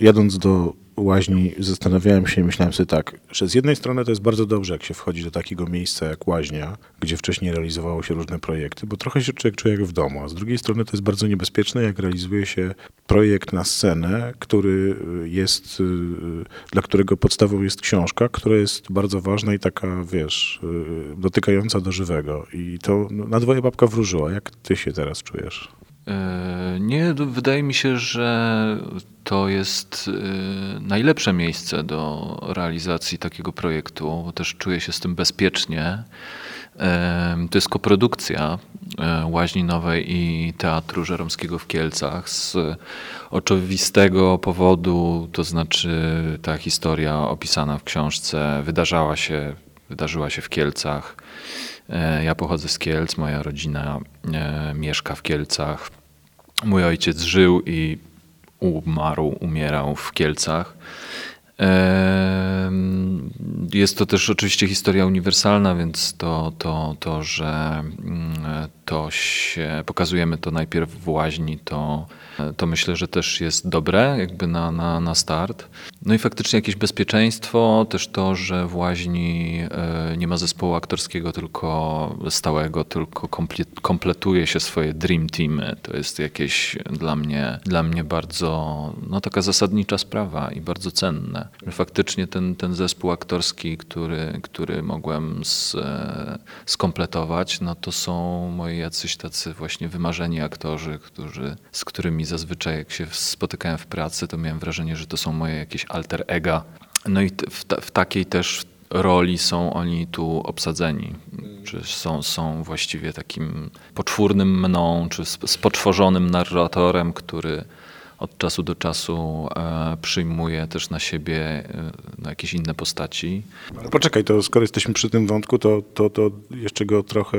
jadąc do łaźni zastanawiałem się i myślałem sobie tak, że z jednej strony to jest bardzo dobrze, jak się wchodzi do takiego miejsca jak łaźnia, gdzie wcześniej realizowało się różne projekty, bo trochę się człowiek czuje jak w domu, a z drugiej strony to jest bardzo niebezpieczne, jak realizuje się projekt na scenę, który jest, y, dla którego podstawą jest książka, która jest bardzo ważna i taka, wiesz, y, dotykająca do żywego. I to no, na dwoje babka wróżyła. Jak ty się teraz czujesz? E, nie, wydaje mi się, że to jest e, najlepsze miejsce do realizacji takiego projektu, bo też czuję się z tym bezpiecznie. E, to jest koprodukcja Łaźni Nowej i Teatru Żeromskiego w Kielcach z oczywistego powodu, to znaczy ta historia opisana w książce wydarzała się, wydarzyła się w Kielcach. Ja pochodzę z Kielc, moja rodzina mieszka w Kielcach. Mój ojciec żył i umarł, umierał w Kielcach. Jest to też oczywiście historia uniwersalna, więc to, to, to że mm, to się pokazujemy to najpierw w łaźni, to, to myślę, że też jest dobre, jakby na, na, na start. No i faktycznie jakieś bezpieczeństwo, też to, że w łaźni e, nie ma zespołu aktorskiego, tylko stałego, tylko kompletuje się swoje dream teamy. To jest jakieś dla mnie, dla mnie bardzo, no taka zasadnicza sprawa i bardzo cenne. Faktycznie ten, ten zespół aktorski, który, który mogłem z, e, skompletować, no to są moi jacyś tacy właśnie wymarzeni aktorzy, którzy, z którymi zazwyczaj jak się spotykałem w pracy, to miałem wrażenie, że to są moje jakieś alter ega. No i w, w takiej też roli są oni tu obsadzeni, czy są, są właściwie takim poczwórnym mną, czy spotworzonym narratorem, który od czasu do czasu e, przyjmuje też na siebie e, no, jakieś inne postaci. Ale poczekaj, to skoro jesteśmy przy tym wątku, to, to, to jeszcze go trochę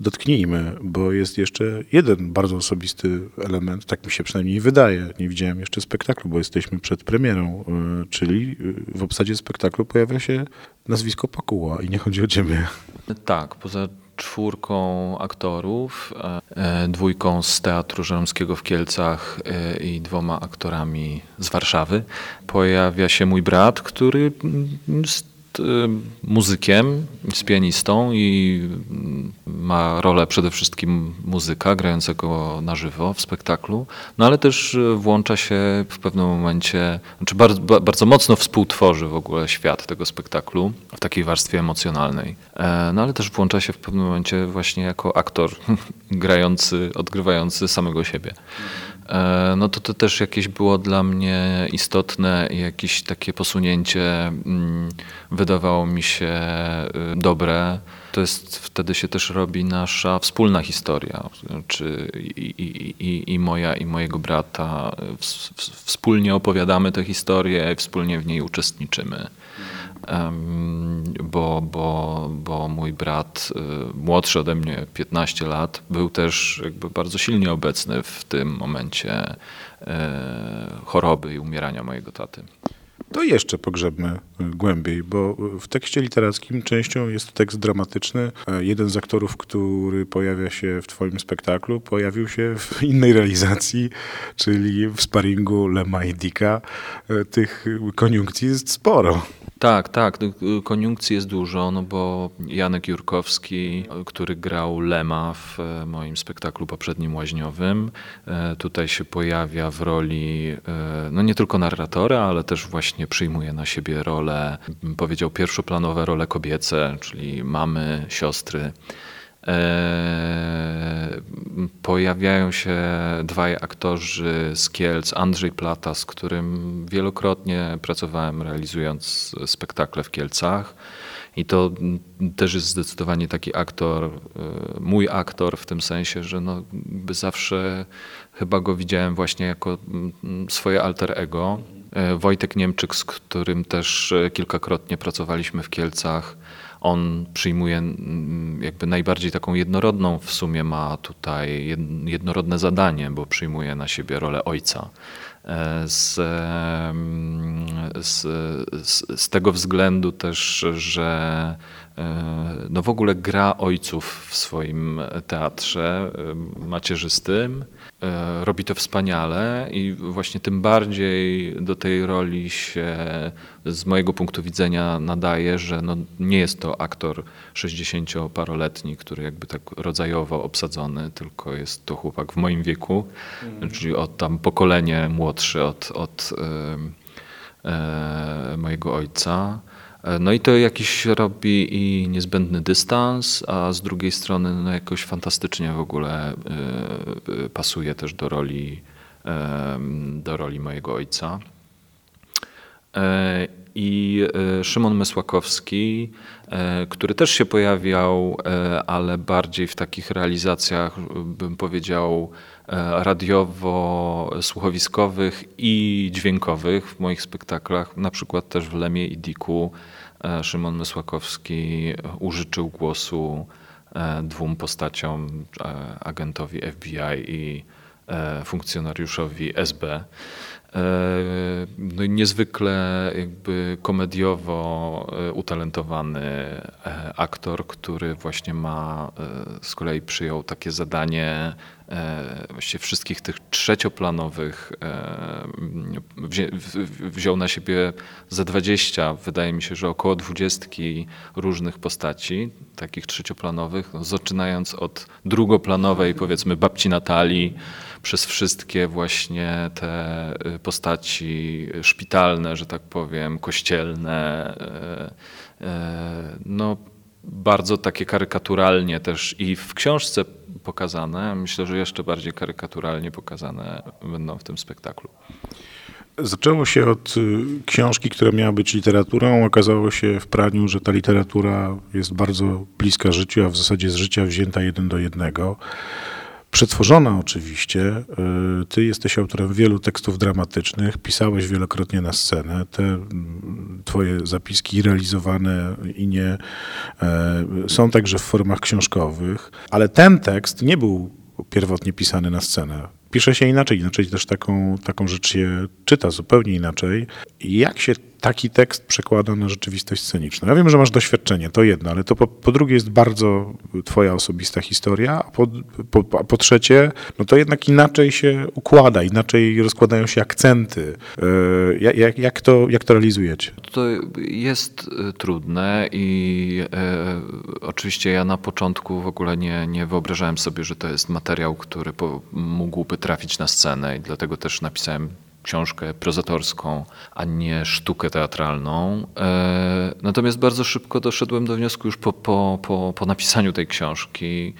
dotknijmy, bo jest jeszcze jeden bardzo osobisty element, tak mi się przynajmniej wydaje. Nie widziałem jeszcze spektaklu, bo jesteśmy przed premierą, e, czyli w obsadzie spektaklu pojawia się nazwisko Pakuła i nie chodzi o ciebie. Tak, poza czwórką aktorów, e, dwójką z Teatru Żeromskiego w Kielcach e, i dwoma aktorami z Warszawy. Pojawia się mój brat, który Y, muzykiem, z pianistą i ma rolę przede wszystkim muzyka grającego na żywo w spektaklu, no ale też włącza się w pewnym momencie, znaczy bardzo, bardzo mocno współtworzy w ogóle świat tego spektaklu w takiej warstwie emocjonalnej. E, no ale też włącza się w pewnym momencie właśnie jako aktor grający, odgrywający samego siebie. E, no to to też jakieś było dla mnie istotne i jakieś takie posunięcie mm, wydawało mi się y, dobre. To jest, wtedy się też robi nasza wspólna historia, czy i, i, i moja i mojego brata. Wspólnie opowiadamy tę historię wspólnie w niej uczestniczymy bo, bo, bo mój brat, y, młodszy ode mnie 15 lat, był też jakby bardzo silnie obecny w tym momencie e, choroby i umierania mojego taty. To jeszcze pogrzebmy głębiej, bo w tekście literackim częścią jest tekst dramatyczny. E, jeden z aktorów, który pojawia się w twoim spektaklu, pojawił się w innej realizacji, czyli w sparingu Lema i Dicka. E, tych koniunkcji jest sporo. Tak, tak. Koniunkcji jest dużo, no bo Janek Jurkowski, który grał Lema w e, moim spektaklu poprzednim łaźniowym, tutaj się pojawia w roli no nie tylko narratora, ale też właśnie przyjmuje na siebie rolę, bym powiedział, pierwszoplanowe role kobiece, czyli mamy, siostry. Pojawiają się dwaj aktorzy z Kielc, Andrzej Plata, z którym wielokrotnie pracowałem realizując spektakle w Kielcach. I to też jest zdecydowanie taki aktor, e, mój aktor w tym sensie, że no by zawsze chyba go widziałem właśnie jako mm, swoje alter ego. E, Wojtek Niemczyk, z którym też e, kilkakrotnie pracowaliśmy w Kielcach, on przyjmuje mm, jakby najbardziej taką jednorodną w sumie ma tutaj jednorodne zadanie, bo przyjmuje na siebie rolę ojca. E, z, z, z, tego względu też, że no w ogóle gra ojców w swoim teatrze macierzystym E, robi to wspaniale i właśnie tym bardziej do tej roli się z mojego punktu widzenia nadaje, że no nie jest to aktor 60-paroletni, który jakby tak rodzajowo obsadzony, tylko jest to chłopak w moim wieku, mm. czyli od tam pokolenie młodszy od, od e, mojego ojca. E, no i to jakiś robi i niezbędny dystans, a z drugiej strony no jakoś fantastycznie w ogóle e, pasuje też do roli, do roli mojego ojca. I Szymon Mysłakowski, który też się pojawiał, ale bardziej w takich realizacjach, bym powiedział, radiowo-słuchowiskowych i dźwiękowych w moich spektaklach, na przykład też w Lemie i Diku E, Szymon Mysłakowski użyczył głosu e, dwóm postaciom, e, agentowi FBI i funkcjonariuszowi SB. No i niezwykle jakby komediowo utalentowany aktor, który właśnie ma, z kolei przyjął takie zadanie E, właściwie wszystkich tych trzecioplanowych e, wziął na siebie za 20, wydaje mi się, że około dwudziestki różnych postaci, takich trzecioplanowych, no, zaczynając od drugoplanowej, powiedzmy, babci Natalii, przez wszystkie właśnie te y, postaci szpitalne, że tak powiem, kościelne, e, no bardzo takie karykaturalnie też i w książce pokazane. Myślę, że jeszcze bardziej karykaturalnie pokazane będą w tym spektaklu. Zaczęło się od y, książki, która miała być literaturą. Okazało się w praniu, że ta literatura jest bardzo bliska życiu, a w zasadzie z życia wzięta jeden do jednego. Przetworzona oczywiście. Y, ty jesteś autorem wielu tekstów dramatycznych, pisałeś wielokrotnie na scenę. Te twoje zapiski realizowane i nie e, są także w formach książkowych, ale ten tekst nie był pierwotnie pisany na scenę pisze się inaczej, inaczej też taką, taką rzecz się czyta zupełnie inaczej. Jak się taki tekst przekłada na rzeczywistość sceniczną? Ja wiem, że masz doświadczenie, to jedno, ale to po, po drugie jest bardzo twoja osobista historia, a po, po, a po trzecie, no to jednak inaczej się układa, inaczej rozkładają się akcenty. E, jak, jak, to, jak to realizujecie? To jest e, trudne i e, oczywiście ja na początku w ogóle nie, nie wyobrażałem sobie, że to jest materiał, który po, mógłby trafić na scenę i dlatego też napisałem książkę prozatorską, a nie sztukę teatralną. E, natomiast bardzo szybko doszedłem do wniosku już po, po, po, po napisaniu tej książki,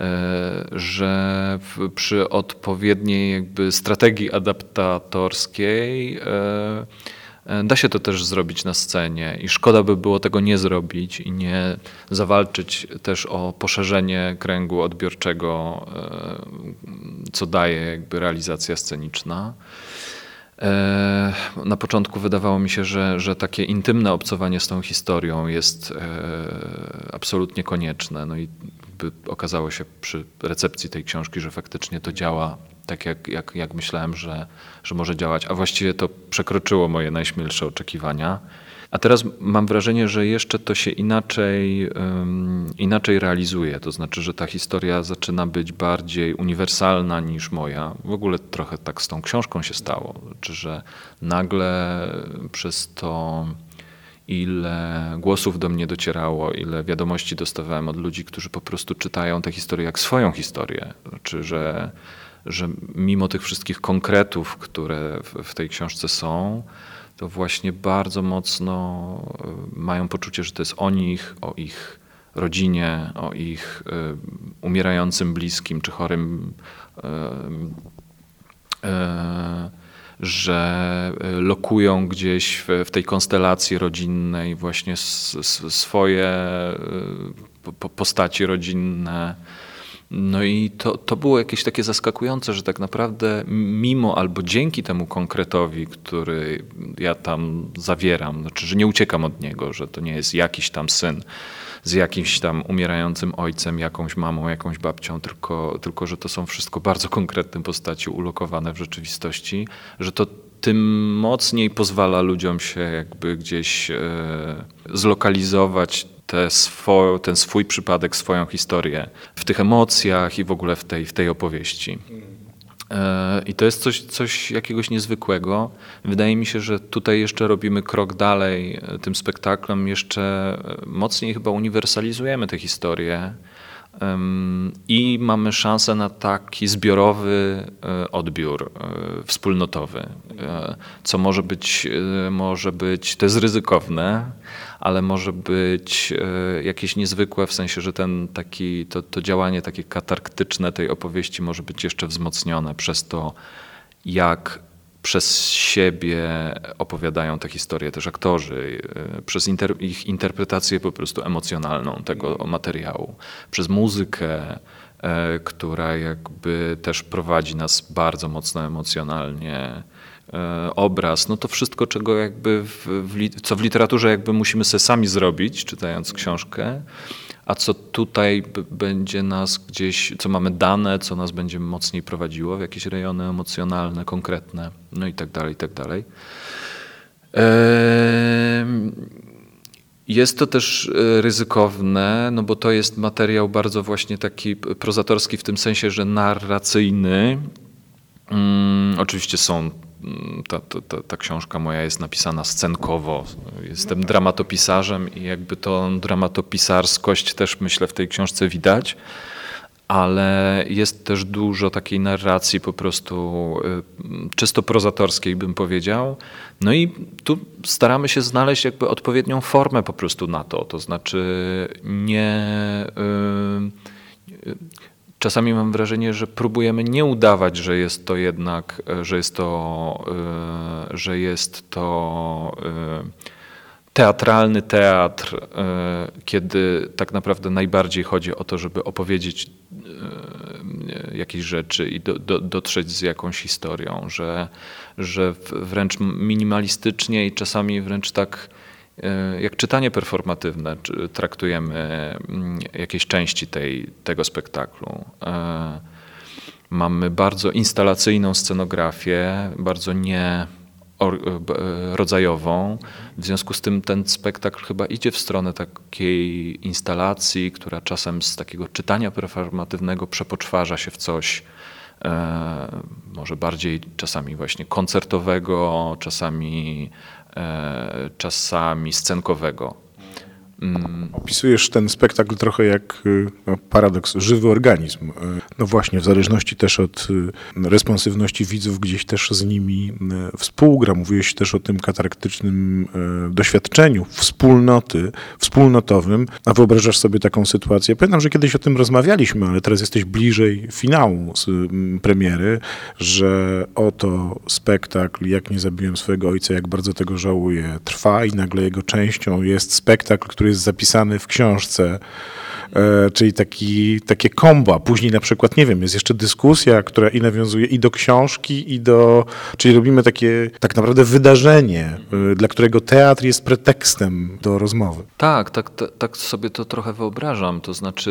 e, że przy odpowiedniej jakby strategii adaptatorskiej e, Da się to też zrobić na scenie i szkoda by było tego nie zrobić i nie zawalczyć też o poszerzenie kręgu odbiorczego, co daje jakby realizacja sceniczna. E, na początku wydawało mi się, że, że takie intymne obcowanie z tą historią jest e, absolutnie konieczne. No i okazało się przy recepcji tej książki, że faktycznie to działa tak, jak, jak, jak myślałem, że, że może działać. A właściwie to przekroczyło moje najśmielsze oczekiwania. A teraz mam wrażenie, że jeszcze to się inaczej, inaczej realizuje. To znaczy, że ta historia zaczyna być bardziej uniwersalna niż moja. W ogóle trochę tak z tą książką się stało. Znaczy, że nagle przez to, ile głosów do mnie docierało, ile wiadomości dostawałem od ludzi, którzy po prostu czytają tę historię jak swoją historię. Znaczy, że, że mimo tych wszystkich konkretów, które w tej książce są, to właśnie bardzo mocno y, mają poczucie, że to jest o nich, o ich rodzinie, o ich y, umierającym bliskim czy chorym, y, że lokują gdzieś w, w tej konstelacji rodzinnej właśnie swoje postaci rodzinne no i to, to było jakieś takie zaskakujące, że tak naprawdę mimo albo dzięki temu konkretowi, który ja tam zawieram, znaczy, że nie uciekam od niego, że to nie jest jakiś tam syn z jakimś tam umierającym ojcem, jakąś mamą, jakąś babcią, tylko, tylko że to są wszystko bardzo konkretne postaci ulokowane w rzeczywistości, że to tym mocniej pozwala ludziom się jakby gdzieś e, zlokalizować swo, ten swój przypadek, swoją historię w tych emocjach i w ogóle w tej, w tej opowieści. E, I to jest coś, coś jakiegoś niezwykłego. Wydaje mi się, że tutaj jeszcze robimy krok dalej e, tym spektaklem, jeszcze e, mocniej chyba uniwersalizujemy tę historię i mamy szansę na taki zbiorowy odbiór wspólnotowy, co może być, może być, to jest ryzykowne, ale może być e, jakieś niezwykłe, w sensie, że ten taki, to, to działanie takie katarktyczne tej opowieści może być jeszcze wzmocnione przez to, jak przez siebie opowiadają te historie też aktorzy, e, przez inter, ich interpretację po prostu emocjonalną tego materiału, przez muzykę, e, która jakby też prowadzi nas bardzo mocno emocjonalnie E, obraz, no to wszystko, czego jakby w, w, co w literaturze jakby musimy sobie sami zrobić, czytając książkę, a co tutaj będzie nas gdzieś, co mamy dane, co nas będzie mocniej prowadziło w jakieś rejony emocjonalne, konkretne, no i tak dalej, i tak dalej. Jest to też e, ryzykowne, no bo to jest materiał bardzo właśnie taki prozatorski w tym sensie, że narracyjny. Hmm, oczywiście są ta, ta, ta, książka moja jest napisana scenkowo. Jestem dramatopisarzem i jakby tą dramatopisarskość też myślę w tej książce widać, ale jest też dużo takiej narracji po prostu y, czysto prozatorskiej bym powiedział. No i tu staramy się znaleźć jakby odpowiednią formę po prostu na to, to znaczy nie... Yy, czasami mam wrażenie, że próbujemy nie udawać, że jest to jednak, e, że jest to, e, że jest to e, teatralny teatr, kiedy tak naprawdę najbardziej chodzi o to, żeby opowiedzieć jakieś rzeczy i do, do, dotrzeć z jakąś historią, że, że wręcz minimalistycznie i czasami wręcz tak jak czytanie performatywne traktujemy mm, jakieś części tej, tego spektaklu. E, mamy bardzo instalacyjną scenografię, bardzo nie e, rodzajową. W związku z tym ten spektakl chyba idzie w stronę takiej instalacji, która czasem z takiego czytania performatywnego przepoczwarza się w coś może bardziej czasami właśnie koncertowego, czasami E, czasami scenkowego. Mm. Opisujesz ten spektakl trochę jak y, no, paradoks, żywy organizm. Y, no właśnie, w zależności też od y, responsywności widzów, gdzieś też z nimi współgra. Mówiłeś też o tym kataraktycznym doświadczeniu wspólnoty, wspólnotowym. A wyobrażasz sobie taką sytuację? Pamiętam, że kiedyś o tym rozmawialiśmy, ale teraz jesteś bliżej finału z premiery, że oto spektakl Jak nie zabiłem swojego ojca, jak bardzo tego żałuję, trwa i nagle jego częścią jest spektakl, który jest zapisany w książce, e, czyli taki, takie komba. Później na przykład, nie wiem, jest jeszcze dyskusja, która i nawiązuje i do książki, i do... Czyli robimy takie tak naprawdę wydarzenie, e, dla którego teatr jest pretekstem do rozmowy. Tak, tak, tak, tak sobie to trochę wyobrażam. To znaczy,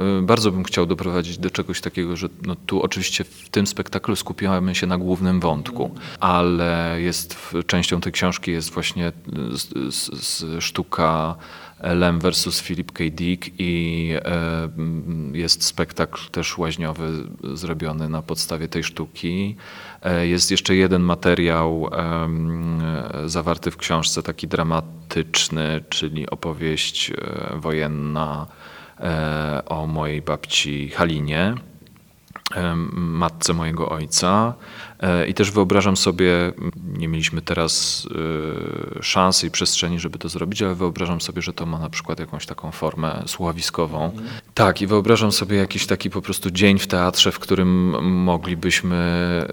e, bardzo bym chciał doprowadzić do czegoś takiego, że no tu oczywiście w tym spektaklu skupiamy się na głównym wątku, ale jest częścią tej książki jest właśnie z, z, z sztuka Lem versus Philip K. Dick i e, jest spektakl też łaźniowy zrobiony na podstawie tej sztuki. E, jest jeszcze jeden materiał zawarty w książce, taki dramatyczny, czyli opowieść e, wojenna o mojej babci Halinie matce mojego ojca. E, I też wyobrażam sobie, nie mieliśmy teraz e, szansy i przestrzeni, żeby to zrobić, ale wyobrażam sobie, że to ma na przykład jakąś taką formę słuchowiskową. Mhm. Tak, i wyobrażam sobie jakiś taki po prostu dzień w teatrze, w którym moglibyśmy e,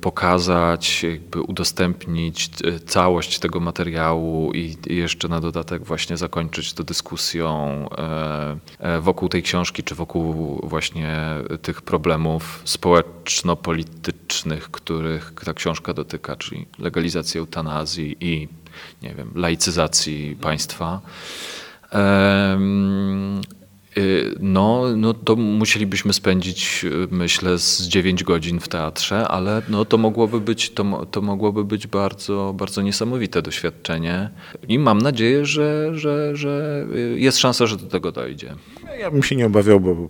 pokazać, jakby udostępnić całość tego materiału i jeszcze na dodatek właśnie zakończyć to dyskusją wokół tej książki, czy wokół właśnie tych problemów społeczno-politycznych, których ta książka dotyka, czyli legalizacji eutanazji i nie wiem, laicyzacji państwa. Y, no, no to musielibyśmy spędzić, y, myślę, z 9 godzin w teatrze, ale no to mogłoby być, to, to mogłoby być bardzo, bardzo niesamowite doświadczenie. I mam nadzieję, że, że, że y, jest szansa, że do tego dojdzie. Ja bym się nie obawiał, bo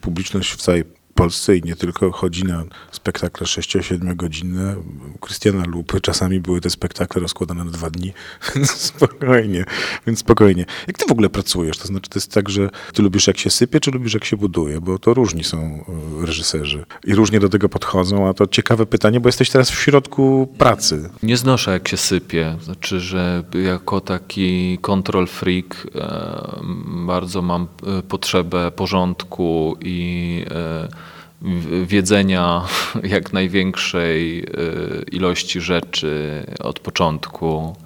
publiczność w całej Polsce i nie tylko chodzi na spektakle 6-7 godzinne. Krystiana Lupy czasami były te spektakle rozkładane na dwa dni, więc spokojnie, więc spokojnie. Jak ty w ogóle pracujesz? To znaczy to jest tak, że ty lubisz jak się sypie, czy lubisz jak się buduje? Bo to różni są e, reżyserzy i różnie do tego podchodzą, a to ciekawe pytanie, bo jesteś teraz w środku pracy. Nie znoszę jak się sypie, znaczy, że jako taki control freak e, bardzo mam e, potrzebę porządku i wiedzenia jak największej y, ilości rzeczy od początku.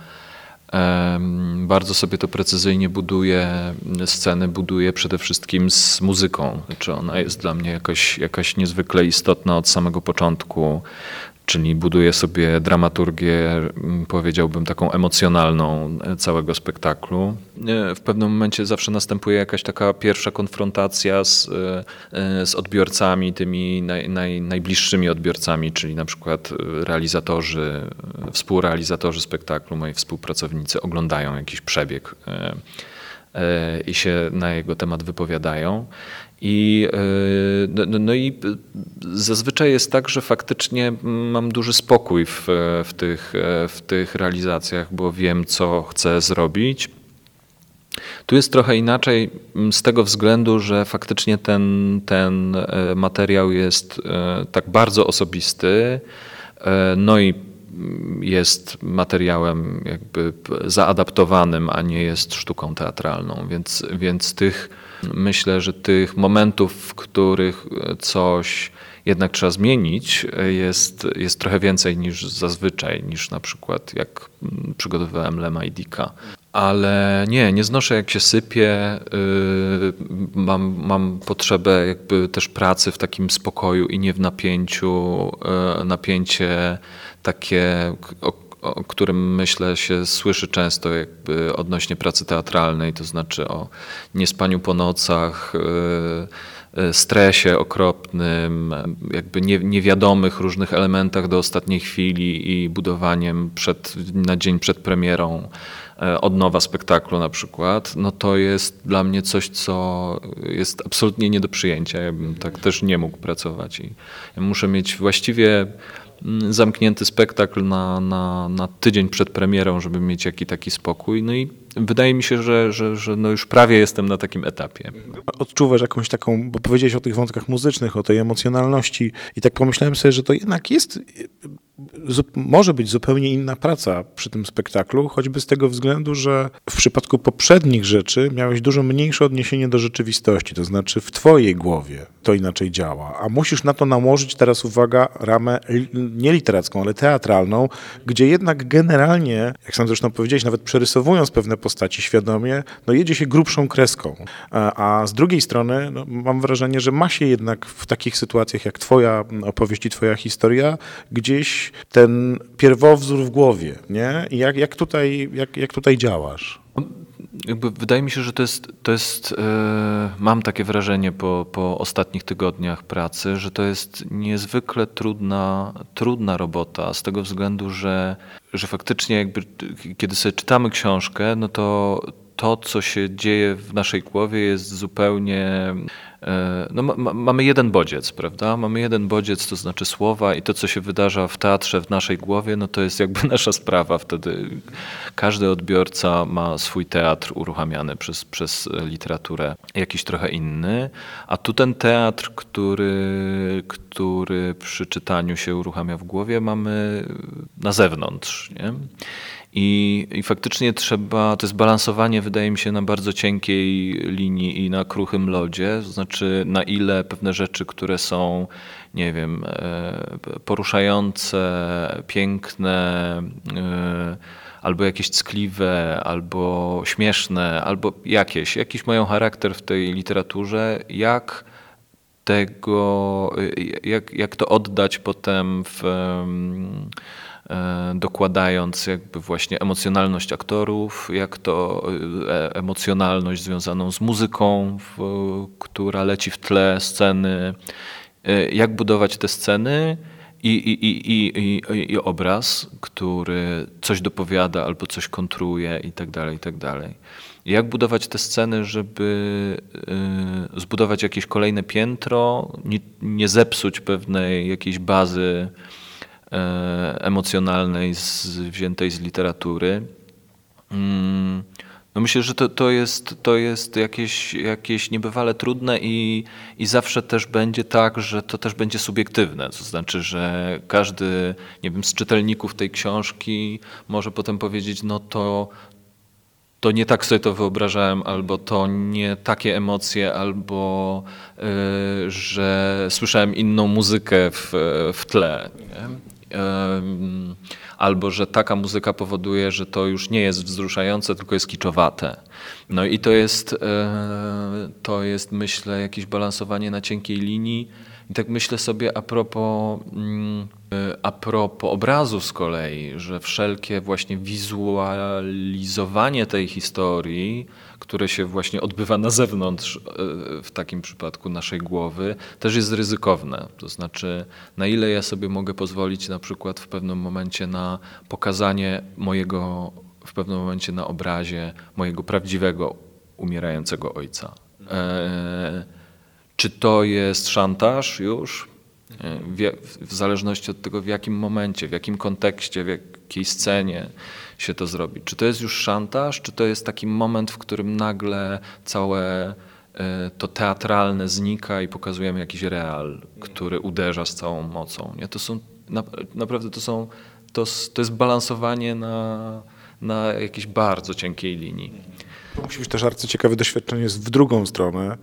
Bardzo sobie to precyzyjnie buduję, sceny buduję przede wszystkim z muzyką. Znaczy ona jest dla mnie jakoś, jakaś niezwykle istotna od samego początku czyli buduje sobie dramaturgię, mm, powiedziałbym, taką emocjonalną e, całego spektaklu. E, w pewnym momencie zawsze następuje jakaś taka pierwsza konfrontacja z, e, z odbiorcami, tymi naj, naj, najbliższymi odbiorcami, czyli na przykład realizatorzy, współrealizatorzy spektaklu, moi współpracownicy oglądają jakiś przebieg i się na jego temat wypowiadają. I, e, no, no, no, i zazwyczaj jest tak, że faktycznie mam duży spokój w, w, tych, e, w tych realizacjach, bo wiem, co chcę zrobić. Tu jest trochę inaczej z tego względu, że faktycznie ten, ten e, materiał jest tak bardzo osobisty, no i jest materiałem jakby zaadaptowanym, a nie jest sztuką teatralną, więc, więc tych Myślę, że tych momentów, w których coś jednak trzeba zmienić, jest, jest trochę więcej niż zazwyczaj, niż na przykład jak przygotowywałem Lema i Dika. Ale nie, nie znoszę jak się sypie. Y, mam, mam potrzebę jakby też pracy w takim spokoju i nie w napięciu. Y, napięcie takie, o którym myślę się słyszy często jakby odnośnie pracy teatralnej, to znaczy o niespaniu po nocach, y, y, stresie okropnym, jakby niewiadomych różnych elementach do ostatniej chwili i budowaniem przed, na dzień przed premierą e, od nowa spektaklu na przykład, no to jest dla mnie coś, co jest absolutnie nie do przyjęcia. Ja bym tak też nie mógł pracować i muszę mieć właściwie zamknięty spektakl na, na, na tydzień przed premierą, żeby mieć jaki taki spokój. No i wydaje mi się, że, że, że no już prawie jestem na takim etapie. Odczuwasz jakąś taką, bo powiedziałeś o tych wątkach muzycznych, o tej emocjonalności i tak pomyślałem sobie, że to jednak jest może być zupełnie inna praca przy tym spektaklu, choćby z tego względu, że w przypadku poprzednich rzeczy miałeś dużo mniejsze odniesienie do rzeczywistości, to znaczy w twojej głowie to inaczej działa, a musisz na to nałożyć teraz, uwaga, ramę nie literacką, ale teatralną, gdzie jednak generalnie, jak sam zresztą powiedziałeś, nawet przerysowując pewne postaci świadomie, no jedzie się grubszą kreską, a, a z drugiej strony no, mam wrażenie, że ma się jednak w takich sytuacjach jak twoja opowieść i twoja historia, gdzieś ten pierwowzór w głowie, nie? I jak, jak, tutaj, jak, jak tutaj działasz? Jakby wydaje mi się, że to jest, to jest yy, mam takie wrażenie po, po ostatnich tygodniach pracy, że to jest niezwykle trudna, trudna robota z tego względu, że, że faktycznie jakby kiedy sobie czytamy książkę, no to to, co się dzieje w naszej głowie jest zupełnie no, ma, mamy jeden bodziec, prawda? Mamy jeden bodziec, to znaczy słowa i to, co się wydarza w teatrze, w naszej głowie, no to jest jakby nasza sprawa. Wtedy każdy odbiorca ma swój teatr uruchamiany przez, przez literaturę, jakiś trochę inny. A tu ten teatr, który, który przy czytaniu się uruchamia w głowie, mamy na zewnątrz. Nie? I, I faktycznie trzeba, to jest balansowanie, wydaje mi się, na bardzo cienkiej linii i na kruchym lodzie, to znaczy na ile pewne rzeczy, które są, nie wiem, e, poruszające, piękne, e, albo jakieś ckliwe, albo śmieszne, albo jakieś, jakiś mają charakter w tej literaturze, jak tego, jak, jak to oddać potem w e, dokładając jakby właśnie emocjonalność aktorów, jak to e, emocjonalność związaną z muzyką, która leci w tle sceny, e, jak budować te sceny i, i, i, i, i obraz, który coś dopowiada albo coś kontruje i tak tak. Jak budować te sceny, żeby zbudować jakieś kolejne piętro, nie, nie zepsuć pewnej jakiejś bazy e, emocjonalnej z, wziętej z literatury. Mm, no myślę, że to, to, jest, to jest jakieś, jakieś niebywale trudne i, i zawsze też będzie tak, że to też będzie subiektywne. To znaczy, że każdy nie wiem, z czytelników tej książki może potem powiedzieć, no to, to nie tak sobie to wyobrażałem, albo to nie takie emocje, albo y, że słyszałem inną muzykę w, w tle. Nie? Albo że taka muzyka powoduje, że to już nie jest wzruszające, tylko jest kiczowate. No i to jest, e, to jest myślę, jakieś balansowanie na cienkiej linii. I tak myślę sobie a propos, mm, e, a propos obrazu z kolei, że wszelkie właśnie wizualizowanie tej historii, które się właśnie odbywa na zewnątrz, e, w takim przypadku naszej głowy, też jest ryzykowne. To znaczy, na ile ja sobie mogę pozwolić na przykład w pewnym momencie na pokazanie mojego, w pewnym momencie na obrazie mojego prawdziwego umierającego ojca. E, czy to jest szantaż już? E, w, w zależności od tego, w jakim momencie, w jakim kontekście, w jakiej scenie się to zrobi. Czy to jest już szantaż, czy to jest taki moment, w którym nagle całe e, to teatralne znika i pokazujemy jakiś real, który uderza z całą mocą. Nie? To są, naprawdę to są, to, to jest balansowanie na, na jakiejś bardzo cienkiej linii. To musi być też bardzo ciekawe doświadczenie w drugą stronę,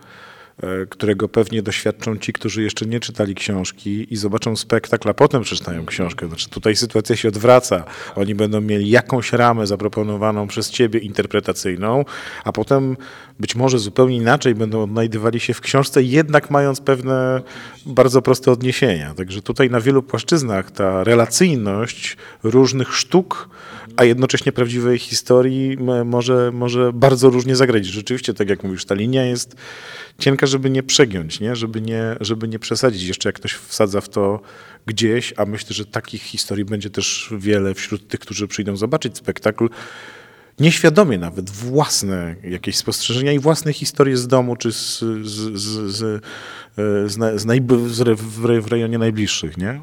którego pewnie doświadczą ci, którzy jeszcze nie czytali książki i zobaczą spektakl, a potem przeczytają książkę. Znaczy tutaj sytuacja się odwraca. Oni będą mieli jakąś ramę zaproponowaną przez ciebie interpretacyjną, a potem być może zupełnie inaczej będą odnajdywali się w książce, jednak mając pewne bardzo proste odniesienia. Także tutaj na wielu płaszczyznach ta relacyjność różnych sztuk, a jednocześnie prawdziwej historii może, może bardzo różnie zagrać. Rzeczywiście, tak jak mówisz, ta linia jest cienka, żeby nie przegiąć, nie? Żeby, nie, żeby nie przesadzić. Jeszcze jak ktoś wsadza w to gdzieś, a myślę, że takich historii będzie też wiele wśród tych, którzy przyjdą zobaczyć spektakl, nieświadomie nawet własne jakieś spostrzeżenia i własne historie z domu czy z, z, z, z, z, w rejonie najbliższych, nie?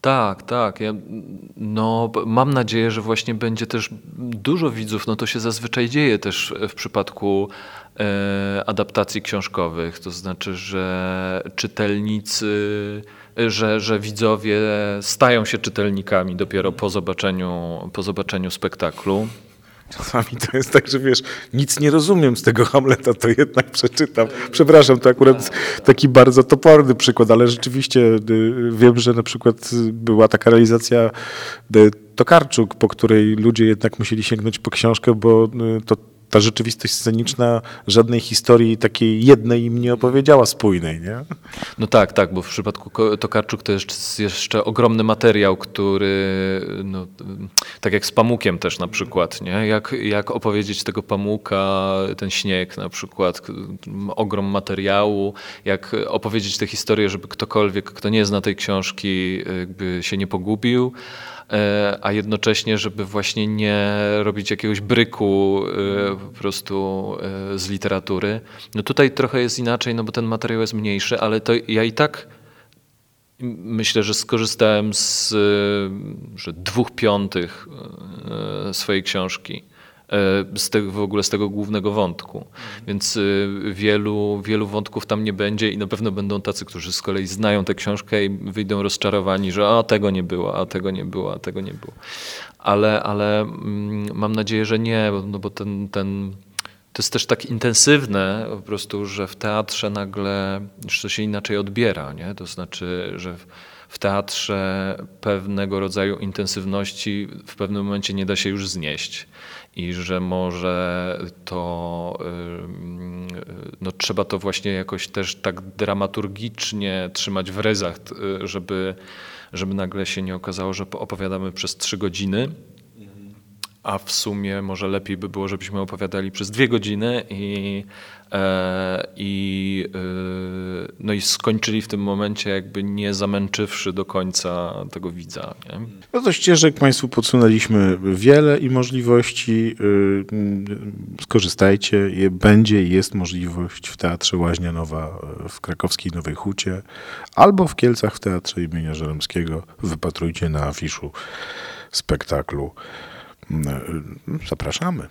Tak, tak. Ja, no, mam nadzieję, że właśnie będzie też dużo widzów. No to się zazwyczaj dzieje też w przypadku e, adaptacji książkowych. To znaczy, że czytelnicy, że, że widzowie stają się czytelnikami dopiero po zobaczeniu, po zobaczeniu spektaklu. Czasami to jest tak, że wiesz, nic nie rozumiem z tego Hamleta, to jednak przeczytam. Przepraszam, to akurat taki bardzo toporny przykład, ale rzeczywiście y, wiem, że na przykład była taka realizacja y, Tokarczuk, po której ludzie jednak musieli sięgnąć po książkę, bo y, to ta rzeczywistość sceniczna żadnej historii takiej jednej im nie opowiedziała spójnej, nie? No tak, tak, bo w przypadku Tokarczuk to jest jeszcze ogromny materiał, który, no, tak jak z Pamukiem też na przykład, nie? Jak, jak opowiedzieć tego Pamuka, ten śnieg na przykład, ogrom materiału, jak opowiedzieć tę historię, żeby ktokolwiek, kto nie zna tej książki, jakby się nie pogubił. E, a jednocześnie, żeby właśnie nie robić jakiegoś bryku e, po prostu e, z literatury. No tutaj trochę jest inaczej, no bo ten materiał jest mniejszy, ale to ja i tak myślę, że skorzystałem z że dwóch piątych swojej książki. E, z tego, w ogóle z tego głównego wątku. Więc e, wielu, wielu wątków tam nie będzie i na pewno będą tacy, którzy z kolei znają tę książkę i wyjdą rozczarowani, że a tego nie było, a tego nie było, a tego nie było. Ale, ale mm, mam nadzieję, że nie, no bo ten, ten to jest też tak intensywne po prostu, że w teatrze nagle to się inaczej odbiera, nie? To znaczy, że w teatrze pewnego rodzaju intensywności w pewnym momencie nie da się już znieść. I że może to no, trzeba to właśnie jakoś też tak dramaturgicznie trzymać w ryzach, y, żeby, żeby nagle się nie okazało, że opowiadamy przez trzy godziny a w sumie może lepiej by było, żebyśmy opowiadali przez dwie godziny i, e, i, e, no i skończyli w tym momencie jakby nie zamęczywszy do końca tego widza. Nie? No to ścieżek Państwu podsunęliśmy wiele i możliwości. y, Skorzystajcie. Będzie i jest możliwość w Teatrze Łaźnia Nowa y, w krakowskiej Nowej Hucie albo w Kielcach w Teatrze imienia Żeromskiego. Wypatrujcie na afiszu spektaklu. Zapraszamy.